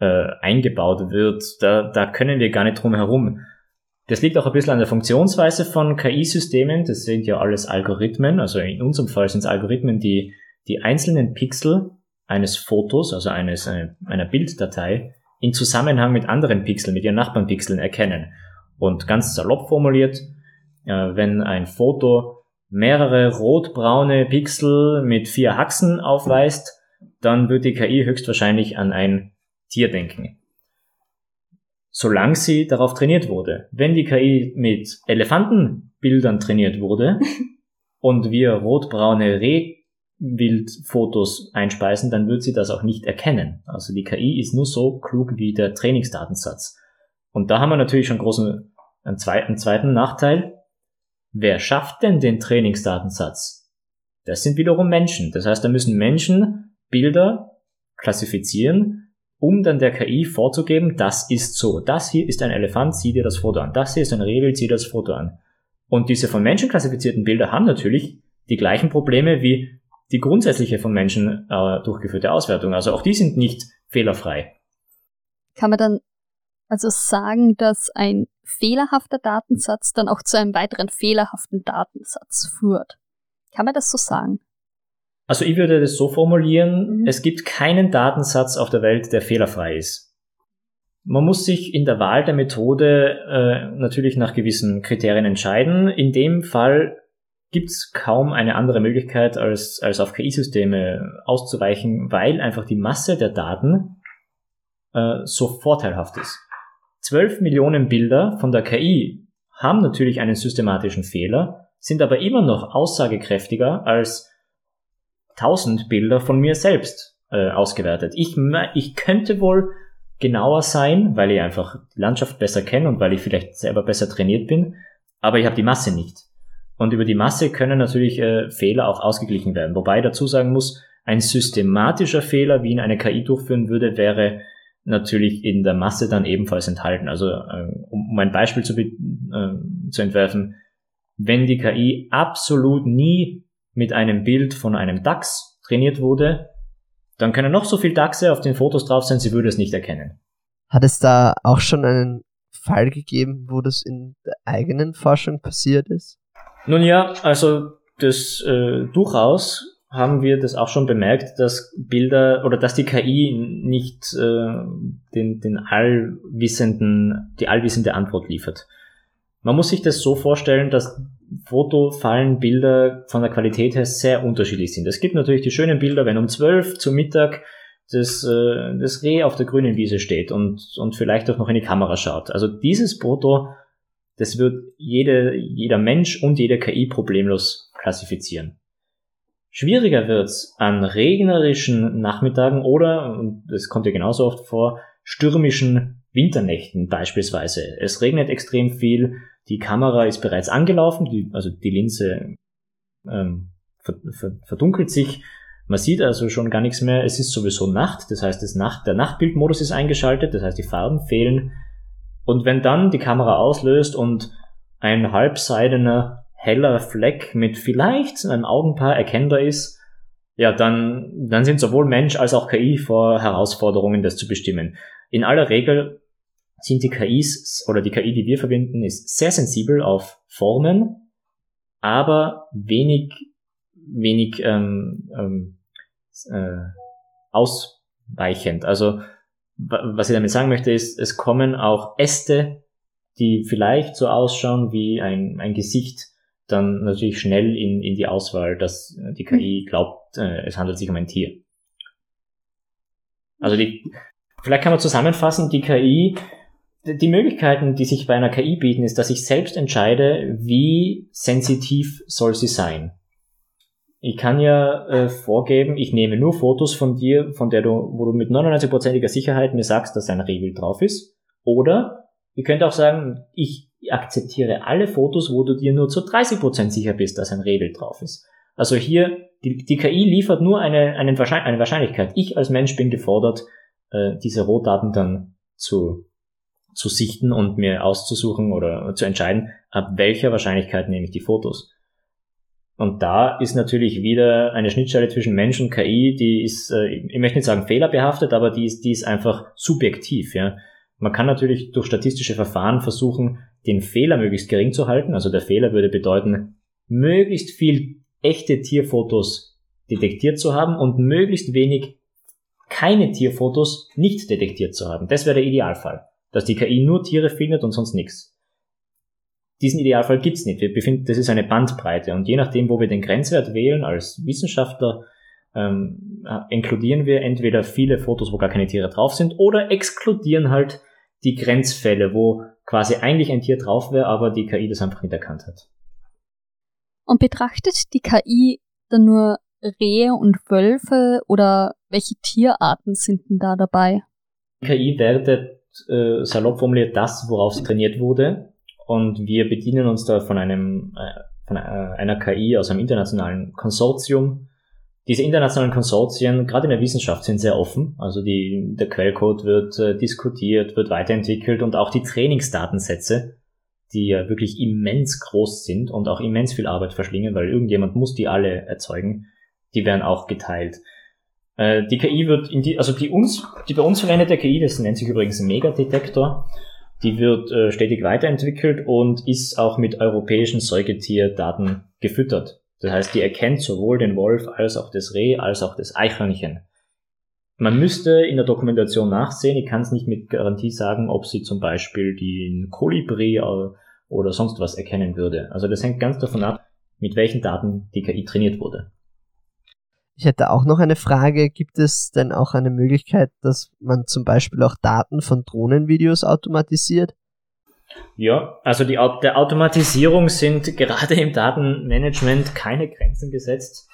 äh, eingebaut wird. Da, da können wir gar nicht drum herum. Das liegt auch ein bisschen an der Funktionsweise von KI-Systemen. Das sind ja alles Algorithmen. Also in unserem Fall sind es Algorithmen, die die einzelnen Pixel eines Fotos, also eines, einer Bilddatei, in Zusammenhang mit anderen Pixeln, mit ihren Nachbarnpixeln erkennen. Und ganz salopp formuliert, äh, wenn ein Foto mehrere rot-braune Pixel mit vier Haxen aufweist, dann wird die KI höchstwahrscheinlich an ein Tier denken solange sie darauf trainiert wurde. Wenn die KI mit Elefantenbildern trainiert wurde und wir rotbraune Rehwildfotos einspeisen, dann wird sie das auch nicht erkennen. Also die KI ist nur so klug wie der Trainingsdatensatz. Und da haben wir natürlich schon großen, einen zweiten, zweiten Nachteil. Wer schafft denn den Trainingsdatensatz? Das sind wiederum Menschen. Das heißt, da müssen Menschen Bilder klassifizieren um dann der KI vorzugeben, das ist so. Das hier ist ein Elefant, sieh dir das Foto an. Das hier ist ein Rehwild, sieh dir das Foto an. Und diese von Menschen klassifizierten Bilder haben natürlich die gleichen Probleme wie die grundsätzliche von Menschen äh, durchgeführte Auswertung. Also auch die sind nicht fehlerfrei. Kann man dann also sagen, dass ein fehlerhafter Datensatz dann auch zu einem weiteren fehlerhaften Datensatz führt? Kann man das so sagen? Also ich würde das so formulieren, mhm. es gibt keinen Datensatz auf der Welt, der fehlerfrei ist. Man muss sich in der Wahl der Methode äh, natürlich nach gewissen Kriterien entscheiden. In dem Fall gibt es kaum eine andere Möglichkeit, als, als auf KI-Systeme auszuweichen, weil einfach die Masse der Daten äh, so vorteilhaft ist. 12 Millionen Bilder von der KI haben natürlich einen systematischen Fehler, sind aber immer noch aussagekräftiger als 1000 Bilder von mir selbst äh, ausgewertet. Ich, ich könnte wohl genauer sein, weil ich einfach die Landschaft besser kenne und weil ich vielleicht selber besser trainiert bin, aber ich habe die Masse nicht. Und über die Masse können natürlich äh, Fehler auch ausgeglichen werden. Wobei ich dazu sagen muss, ein systematischer Fehler, wie ihn eine KI durchführen würde, wäre natürlich in der Masse dann ebenfalls enthalten. Also äh, um ein Beispiel zu, äh, zu entwerfen, wenn die KI absolut nie mit einem Bild von einem DAX trainiert wurde, dann können noch so viel DAXe auf den Fotos drauf sein, sie würde es nicht erkennen. Hat es da auch schon einen Fall gegeben, wo das in der eigenen Forschung passiert ist? Nun ja, also das äh, durchaus haben wir das auch schon bemerkt, dass Bilder oder dass die KI nicht äh, den, den allwissenden, die allwissende Antwort liefert. Man muss sich das so vorstellen, dass Fotofallen, Bilder von der Qualität her sehr unterschiedlich sind. Es gibt natürlich die schönen Bilder, wenn um 12 zu Mittag das, äh, das Reh auf der grünen Wiese steht und, und vielleicht auch noch in die Kamera schaut. Also dieses Foto, das wird jede, jeder Mensch und jede KI problemlos klassifizieren. Schwieriger wird's an regnerischen Nachmittagen oder, und das kommt ja genauso oft vor, stürmischen Winternächten beispielsweise. Es regnet extrem viel, die Kamera ist bereits angelaufen, die, also die Linse ähm, verdunkelt sich, man sieht also schon gar nichts mehr, es ist sowieso Nacht, das heißt das Nacht, der Nachtbildmodus ist eingeschaltet, das heißt die Farben fehlen. Und wenn dann die Kamera auslöst und ein halbseidener heller Fleck mit vielleicht einem Augenpaar erkennbar ist, ja, dann, dann sind sowohl Mensch als auch KI vor Herausforderungen, das zu bestimmen. In aller Regel sind die KIs oder die KI, die wir verwenden, ist sehr sensibel auf Formen, aber wenig, wenig ähm, ähm, äh, ausweichend. Also was ich damit sagen möchte, ist, es kommen auch Äste, die vielleicht so ausschauen wie ein, ein Gesicht dann natürlich schnell in, in die Auswahl, dass die KI mhm. glaubt, äh, es handelt sich um ein Tier. Also die, vielleicht kann man zusammenfassen, die KI, die Möglichkeiten, die sich bei einer KI bieten, ist, dass ich selbst entscheide, wie sensitiv soll sie sein. Ich kann ja äh, vorgeben, ich nehme nur Fotos von dir, von der du, wo du mit 99%iger Sicherheit mir sagst, dass ein Rehwild drauf ist. Oder ihr könnt auch sagen, ich akzeptiere alle Fotos, wo du dir nur zu 30% sicher bist, dass ein Rehwild drauf ist. Also hier, die, die KI liefert nur eine, eine, Wahrscheinlichkeit. Ich als Mensch bin gefordert, äh, diese Rohdaten dann zu, zu sichten und mir auszusuchen oder zu entscheiden, ab welcher Wahrscheinlichkeit nehme ich die Fotos. Und da ist natürlich wieder eine Schnittstelle zwischen Mensch und KI, die ist, äh, ich möchte nicht sagen fehlerbehaftet, aber die ist, die ist einfach subjektiv, ja. Man kann natürlich durch statistische Verfahren versuchen, den Fehler möglichst gering zu halten. Also der Fehler würde bedeuten, möglichst viel echte Tierfotos detektiert zu haben und möglichst wenig keine Tierfotos nicht detektiert zu haben. Das wäre der Idealfall, dass die KI nur Tiere findet und sonst nichts. Diesen Idealfall gibt's nicht. Wir befinden, das ist eine Bandbreite und je nachdem, wo wir den Grenzwert wählen als Wissenschaftler, ähm, inkludieren wir entweder viele Fotos, wo gar keine Tiere drauf sind, oder exkludieren halt die Grenzfälle, wo quasi eigentlich ein Tier drauf wäre, aber die KI das einfach nicht erkannt hat. Und betrachtet die KI dann nur Rehe und Wölfe oder welche Tierarten sind denn da dabei? Die KI wertet äh, salopp formuliert das, worauf sie trainiert wurde. Und wir bedienen uns da von einem äh, von äh, einer KI aus einem internationalen Konsortium, diese internationalen Konsortien, gerade in der Wissenschaft, sind sehr offen. Also die, der Quellcode wird äh, diskutiert, wird weiterentwickelt und auch die Trainingsdatensätze, die ja wirklich immens groß sind und auch immens viel Arbeit verschlingen, weil irgendjemand muss die alle erzeugen, die werden auch geteilt. Äh, die KI wird in die, also die uns, die bei uns verwendete KI, das nennt sich übrigens Megadetektor, die wird äh, stetig weiterentwickelt und ist auch mit europäischen Säugetierdaten gefüttert. Das heißt, die erkennt sowohl den Wolf als auch das Reh als auch das Eichhörnchen. Man müsste in der Dokumentation nachsehen, ich kann es nicht mit Garantie sagen, ob sie zum Beispiel den Kolibri äh, oder sonst was erkennen würde. Also das hängt ganz davon ab, mit welchen Daten die KI trainiert wurde. Ich hätte auch noch eine Frage. Gibt es denn auch eine Möglichkeit, dass man zum Beispiel auch Daten von Drohnenvideos automatisiert? Ja, also die, der Automatisierung sind gerade im Datenmanagement keine Grenzen gesetzt.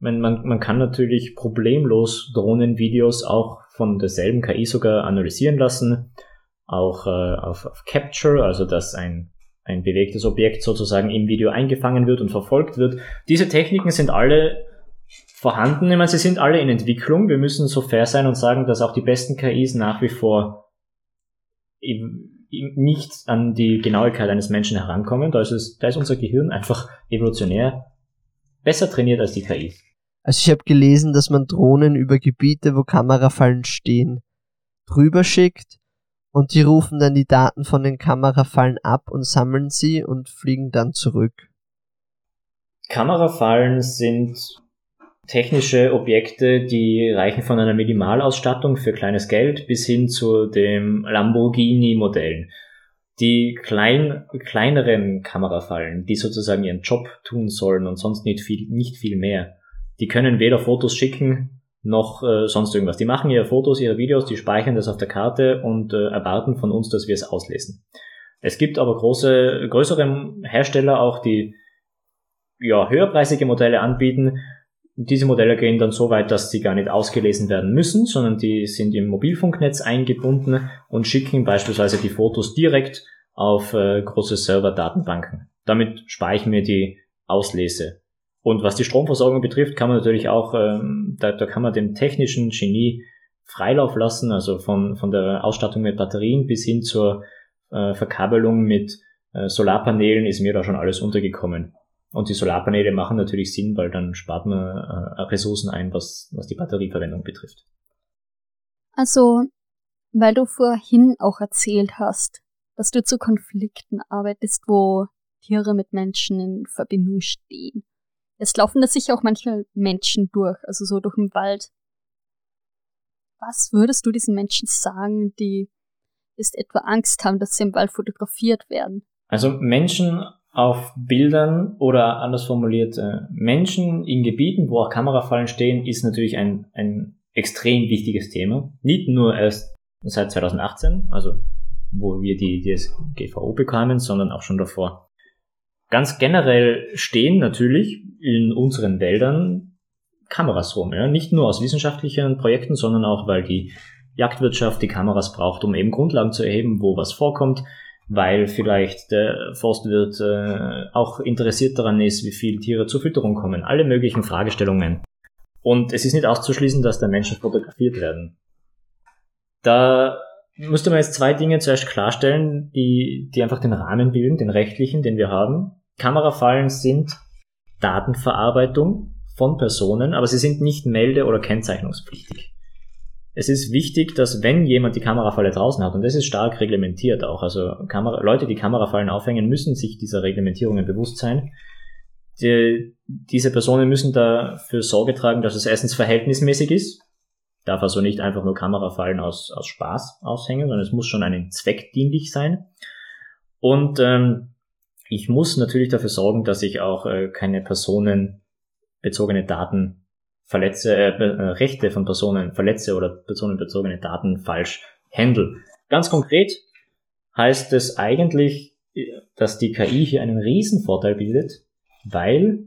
Man, man, man kann natürlich problemlos Drohnenvideos auch von derselben KI sogar analysieren lassen, auch äh, auf, auf Capture, also dass ein, ein bewegtes Objekt sozusagen im Video eingefangen wird und verfolgt wird. Diese Techniken sind alle vorhanden. Ich meine, sie sind alle in Entwicklung. Wir müssen so fair sein und sagen, dass auch die besten KIs nach wie vor eben nicht an die Genauigkeit eines Menschen herankommen. Da ist, es, da ist unser Gehirn einfach evolutionär besser trainiert als die KIs. Also ich habe gelesen, dass man Drohnen über Gebiete, wo Kamerafallen stehen, drüber schickt und die rufen dann die Daten von den Kamerafallen ab und sammeln sie und fliegen dann zurück. Kamerafallen sind technische Objekte, die reichen von einer Minimalausstattung für kleines Geld bis hin zu dem Lamborghini-Modellen. Die klein, kleineren Kamerafallen, die sozusagen ihren Job tun sollen und sonst nicht viel, nicht viel mehr, die können weder Fotos schicken noch äh, sonst irgendwas. Die machen ihre Fotos, ihre Videos, die speichern das auf der Karte und äh, erwarten von uns, dass wir es auslesen. Es gibt aber große, größere Hersteller auch, die ja, höherpreisige Modelle anbieten. Diese Modelle gehen dann so weit, dass sie gar nicht ausgelesen werden müssen, sondern die sind im Mobilfunknetz eingebunden und schicken beispielsweise die Fotos direkt auf äh, große Server-Datenbanken. Damit speichern wir die Auslese. Und was die Stromversorgung betrifft, kann man natürlich auch, ähm, da, da kann man dem technischen Genie Freilauf lassen, also von, von der Ausstattung mit Batterien bis hin zur äh, Verkabelung mit äh, Solarpanelen ist mir da schon alles untergekommen. Und die Solarpaneele machen natürlich Sinn, weil dann spart man äh, Ressourcen ein, was, was die Batterieverwendung betrifft. Also, weil du vorhin auch erzählt hast, dass du zu Konflikten arbeitest, wo Tiere mit Menschen in Verbindung stehen. Es laufen da sicher auch manchmal Menschen durch, also so durch den Wald. Was würdest du diesen Menschen sagen, die ist etwa Angst haben, dass sie im Wald fotografiert werden? Also Menschen auf Bildern oder anders formuliert, äh, Menschen in Gebieten, wo auch Kamerafallen stehen, ist natürlich ein, ein extrem wichtiges Thema. Nicht nur erst seit 2018, also wo wir die, die GVO bekamen, sondern auch schon davor. Ganz generell stehen natürlich in unseren Wäldern Kameras rum. Ja? Nicht nur aus wissenschaftlichen Projekten, sondern auch, weil die Jagdwirtschaft die Kameras braucht, um eben Grundlagen zu erheben, wo was vorkommt, weil vielleicht der Forstwirt äh, auch interessiert daran ist, wie viele Tiere zur Fütterung kommen. Alle möglichen Fragestellungen. Und es ist nicht auszuschließen, dass da Menschen fotografiert werden. Da müsste man jetzt zwei Dinge zuerst klarstellen, die, die einfach den Rahmen bilden, den rechtlichen, den wir haben. Kamerafallen sind Datenverarbeitung von Personen, aber sie sind nicht melde- oder kennzeichnungspflichtig. Es ist wichtig, dass wenn jemand die Kamerafalle draußen hat, und das ist stark reglementiert auch, also Kamera, Leute, die Kamerafallen aufhängen, müssen sich dieser Reglementierungen bewusst sein. Die, diese Personen müssen dafür Sorge tragen, dass es erstens verhältnismäßig ist, darf also nicht einfach nur Kamerafallen aus, aus Spaß aushängen, sondern es muss schon einen Zweck dienlich sein. Und ähm, ich muss natürlich dafür sorgen, dass ich auch äh, keine personenbezogene Daten verletze, äh, äh, Rechte von Personen verletze oder personenbezogene Daten falsch handle. Ganz konkret heißt es eigentlich, dass die KI hier einen Riesenvorteil bildet, weil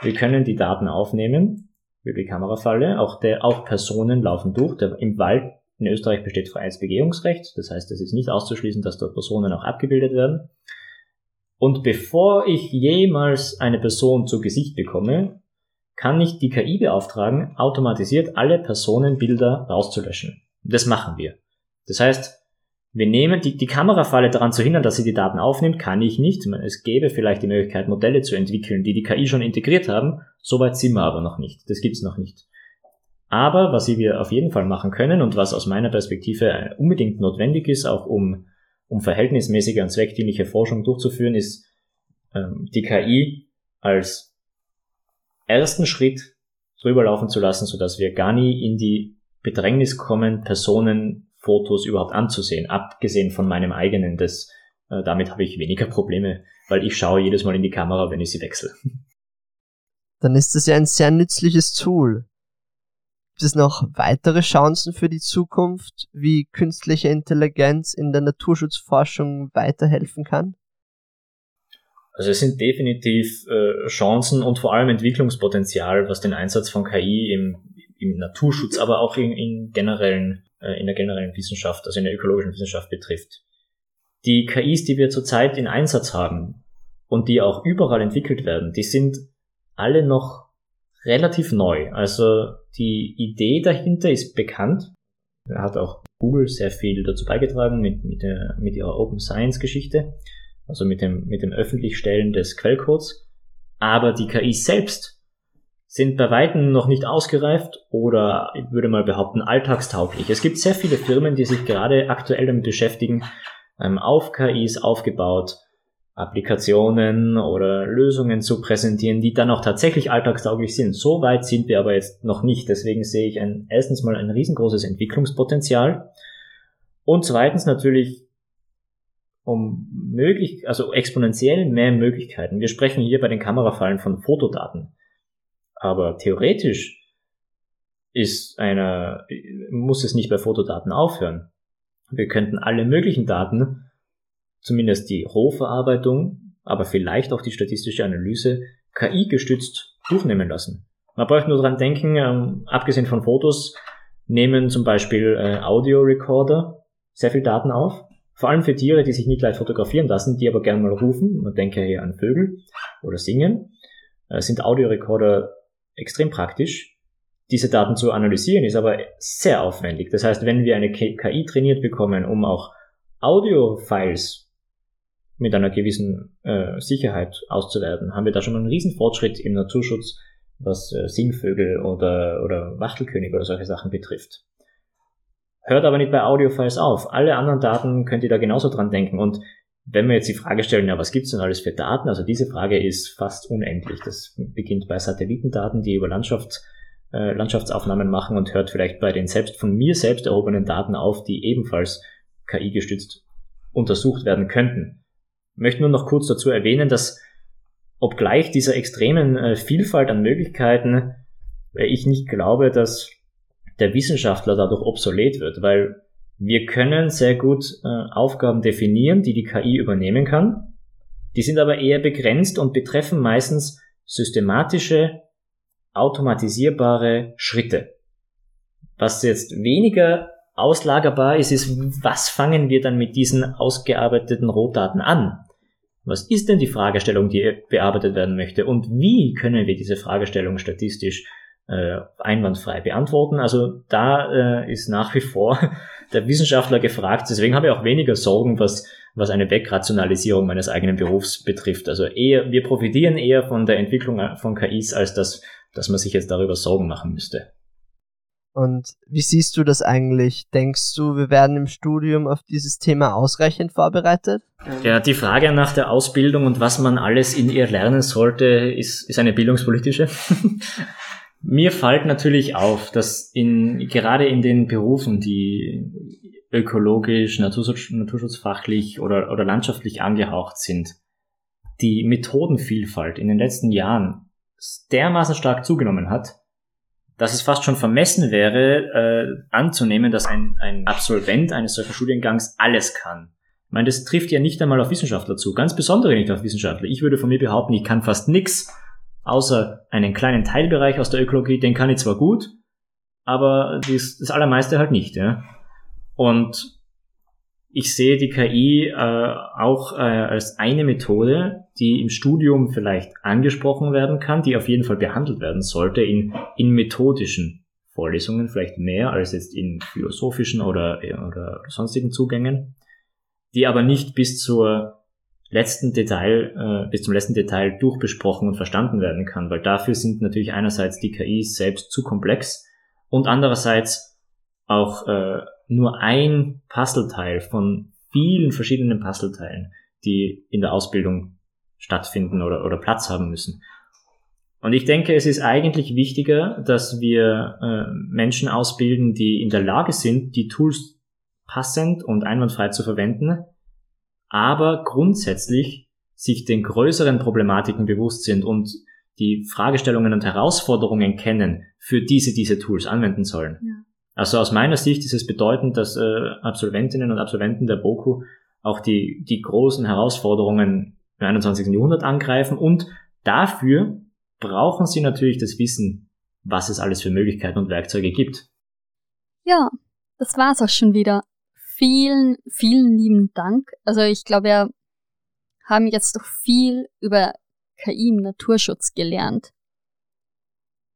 wir können die Daten aufnehmen über die Kamerafalle, auch der, auch Personen laufen durch. Der, Im Wald in Österreich besteht freies Begehungsrecht, das heißt, es ist nicht auszuschließen, dass dort Personen auch abgebildet werden. Und bevor ich jemals eine Person zu Gesicht bekomme, kann ich die KI beauftragen, automatisiert alle Personenbilder rauszulöschen. Das machen wir. Das heißt, wir nehmen die, die Kamerafalle daran zu hindern, dass sie die Daten aufnimmt, kann ich nicht. Es gäbe vielleicht die Möglichkeit, Modelle zu entwickeln, die die KI schon integriert haben. Soweit sind wir aber noch nicht. Das gibt's noch nicht. Aber was wir auf jeden Fall machen können und was aus meiner Perspektive unbedingt notwendig ist, auch um um verhältnismäßige und zweckdienliche Forschung durchzuführen, ist ähm, die KI als ersten Schritt drüber laufen zu lassen, sodass wir gar nie in die Bedrängnis kommen, Personenfotos überhaupt anzusehen, abgesehen von meinem eigenen. Das, äh, damit habe ich weniger Probleme, weil ich schaue jedes Mal in die Kamera, wenn ich sie wechsle. Dann ist das ja ein sehr nützliches Tool. Gibt es noch weitere Chancen für die Zukunft, wie künstliche Intelligenz in der Naturschutzforschung weiterhelfen kann? Also es sind definitiv äh, Chancen und vor allem Entwicklungspotenzial, was den Einsatz von KI im, im Naturschutz, aber auch in, in generellen, äh, in der generellen Wissenschaft, also in der ökologischen Wissenschaft betrifft. Die KIs, die wir zurzeit in Einsatz haben und die auch überall entwickelt werden, die sind alle noch relativ neu. Also die Idee dahinter ist bekannt. Da hat auch Google sehr viel dazu beigetragen mit, mit, der, mit ihrer Open Science Geschichte, also mit dem, mit dem Öffentlichstellen des Quellcodes. Aber die KIs selbst sind bei Weitem noch nicht ausgereift oder ich würde mal behaupten alltagstauglich. Es gibt sehr viele Firmen, die sich gerade aktuell damit beschäftigen, ähm, auf KIs aufgebaut, Applikationen oder Lösungen zu präsentieren, die dann auch tatsächlich alltagstauglich sind. So weit sind wir aber jetzt noch nicht. Deswegen sehe ich ein, erstens mal ein riesengroßes Entwicklungspotenzial und zweitens natürlich um möglich, also exponentiell mehr Möglichkeiten. Wir sprechen hier bei den Kamerafallen von Fotodaten. Aber theoretisch ist einer, muss es nicht bei Fotodaten aufhören. Wir könnten alle möglichen Daten zumindest die Rohverarbeitung, aber vielleicht auch die statistische Analyse KI gestützt durchnehmen lassen. Man braucht nur dran denken, ähm, abgesehen von Fotos nehmen zum Beispiel äh, Audio-Recorder sehr viel Daten auf. Vor allem für Tiere, die sich nicht leicht fotografieren lassen, die aber gerne mal rufen. Man denke hier an Vögel oder singen. Äh, sind Audiorekorder extrem praktisch. Diese Daten zu analysieren ist aber sehr aufwendig. Das heißt, wenn wir eine KI trainiert bekommen, um auch Audio-Files mit einer gewissen äh, Sicherheit auszuwerten, haben wir da schon einen riesen Fortschritt im Naturschutz, was äh, Singvögel oder, oder Wachtelkönig oder solche Sachen betrifft. Hört aber nicht bei Audiofiles auf. Alle anderen Daten könnt ihr da genauso dran denken. Und wenn wir jetzt die Frage stellen, ja, was gibt's denn alles für Daten? Also diese Frage ist fast unendlich. Das beginnt bei Satellitendaten, die über Landschaft, äh, Landschaftsaufnahmen machen und hört vielleicht bei den selbst von mir selbst erhobenen Daten auf, die ebenfalls KI-gestützt untersucht werden könnten möchte nur noch kurz dazu erwähnen, dass obgleich dieser extremen äh, Vielfalt an Möglichkeiten äh, ich nicht glaube, dass der Wissenschaftler dadurch obsolet wird, weil wir können sehr gut äh, Aufgaben definieren, die die KI übernehmen kann. Die sind aber eher begrenzt und betreffen meistens systematische, automatisierbare Schritte. Was jetzt weniger auslagerbar ist, ist, was fangen wir dann mit diesen ausgearbeiteten Rohdaten an? Was ist denn die Fragestellung, die bearbeitet werden möchte? Und wie können wir diese Fragestellung statistisch äh, einwandfrei beantworten? Also da äh, ist nach wie vor der Wissenschaftler gefragt. Deswegen habe ich auch weniger Sorgen, was, was eine Wegrationalisierung meines eigenen Berufs betrifft. Also eher, wir profitieren eher von der Entwicklung von KIs, als dass, dass man sich jetzt darüber Sorgen machen müsste. Und wie siehst du das eigentlich? Denkst du, wir werden im Studium auf dieses Thema ausreichend vorbereitet? Ja, die Frage nach der Ausbildung und was man alles in ihr lernen sollte, ist, ist eine bildungspolitische. Mir fällt natürlich auf, dass in, gerade in den Berufen, die ökologisch, naturschutz, naturschutzfachlich oder, oder landschaftlich angehaucht sind, die Methodenvielfalt in den letzten Jahren dermaßen stark zugenommen hat, dass es fast schon vermessen wäre, äh, anzunehmen, dass ein, ein Absolvent eines solchen Studiengangs alles kann. Ich meine, das trifft ja nicht einmal auf Wissenschaftler zu, ganz besonders nicht auf Wissenschaftler. Ich würde von mir behaupten, ich kann fast nichts, außer einen kleinen Teilbereich aus der Ökologie, den kann ich zwar gut, aber das, das Allermeiste halt nicht. Ja? Und ich sehe die KI äh, auch äh, als eine Methode, die im Studium vielleicht angesprochen werden kann, die auf jeden Fall behandelt werden sollte in, in methodischen Vorlesungen, vielleicht mehr als jetzt in philosophischen oder, oder sonstigen Zugängen, die aber nicht bis zur letzten Detail, äh, bis zum letzten Detail durchbesprochen und verstanden werden kann, weil dafür sind natürlich einerseits die KIs selbst zu komplex und andererseits auch äh, nur ein Puzzleteil von vielen verschiedenen Puzzleteilen, die in der Ausbildung stattfinden oder, oder Platz haben müssen. Und ich denke, es ist eigentlich wichtiger, dass wir äh, Menschen ausbilden, die in der Lage sind, die Tools passend und einwandfrei zu verwenden, aber grundsätzlich sich den größeren Problematiken bewusst sind und die Fragestellungen und Herausforderungen kennen, für die sie diese Tools anwenden sollen. Ja. Also aus meiner Sicht ist es bedeutend, dass äh, Absolventinnen und Absolventen der BOKU auch die, die großen Herausforderungen im 21. Jahrhundert angreifen und dafür brauchen sie natürlich das Wissen, was es alles für Möglichkeiten und Werkzeuge gibt. Ja, das war's auch schon wieder. Vielen, vielen lieben Dank. Also ich glaube, wir haben jetzt doch viel über KI im Naturschutz gelernt.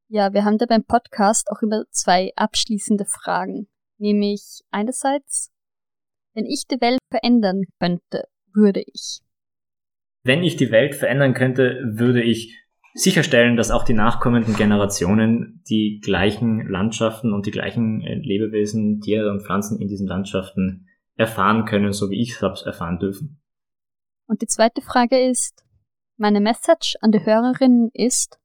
Ja, wir haben da beim Podcast auch immer zwei abschließende Fragen. Nämlich einerseits, wenn ich die Welt verändern könnte, würde ich. Wenn ich die Welt verändern könnte, würde ich sicherstellen, dass auch die nachkommenden Generationen die gleichen Landschaften und die gleichen äh, Lebewesen, Tiere und Pflanzen in diesen Landschaften erfahren können, so wie ich es habe erfahren dürfen. Und die zweite Frage ist, meine Message an die Hörerinnen ist,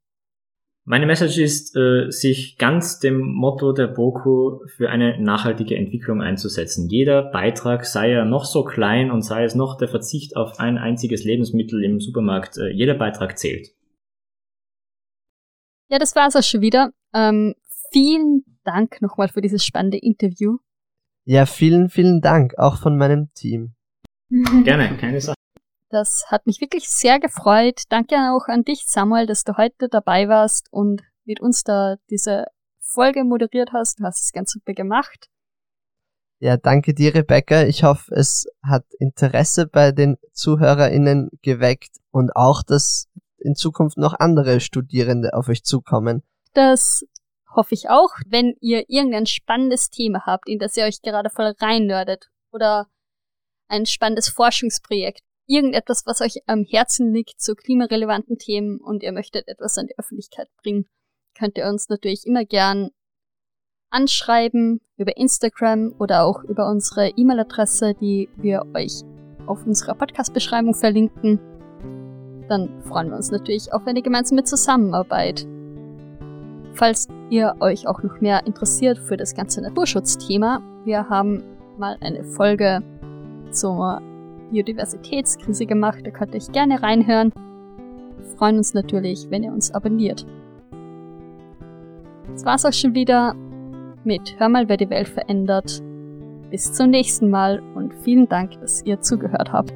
meine Message ist, äh, sich ganz dem Motto der BOKU für eine nachhaltige Entwicklung einzusetzen. Jeder Beitrag, sei er noch so klein und sei es noch der Verzicht auf ein einziges Lebensmittel im Supermarkt, äh, jeder Beitrag zählt. Ja, das war's auch schon wieder. Ähm, vielen Dank nochmal für dieses spannende Interview. Ja, vielen, vielen Dank, auch von meinem Team. Gerne, keine Sache. Das hat mich wirklich sehr gefreut. Danke auch an dich, Samuel, dass du heute dabei warst und mit uns da diese Folge moderiert hast. Du hast es ganz super gemacht. Ja, danke dir, Rebecca. Ich hoffe, es hat Interesse bei den ZuhörerInnen geweckt und auch, dass in Zukunft noch andere Studierende auf euch zukommen. Das hoffe ich auch. Wenn ihr irgendein spannendes Thema habt, in das ihr euch gerade voll reinnördet oder ein spannendes Forschungsprojekt, irgendetwas, was euch am Herzen liegt zu klimarelevanten Themen und ihr möchtet etwas an die Öffentlichkeit bringen, könnt ihr uns natürlich immer gern anschreiben über Instagram oder auch über unsere E-Mail-Adresse, die wir euch auf unserer Podcast-Beschreibung verlinken. Dann freuen wir uns natürlich auf eine gemeinsame Zusammenarbeit. Falls ihr euch auch noch mehr interessiert für das ganze Naturschutzthema, wir haben mal eine Folge zur Biodiversitätskrise gemacht, da könnt ihr euch gerne reinhören. Wir freuen uns natürlich, wenn ihr uns abonniert. Das war's auch schon wieder mit Hör mal, wer die Welt verändert. Bis zum nächsten Mal und vielen Dank, dass ihr zugehört habt.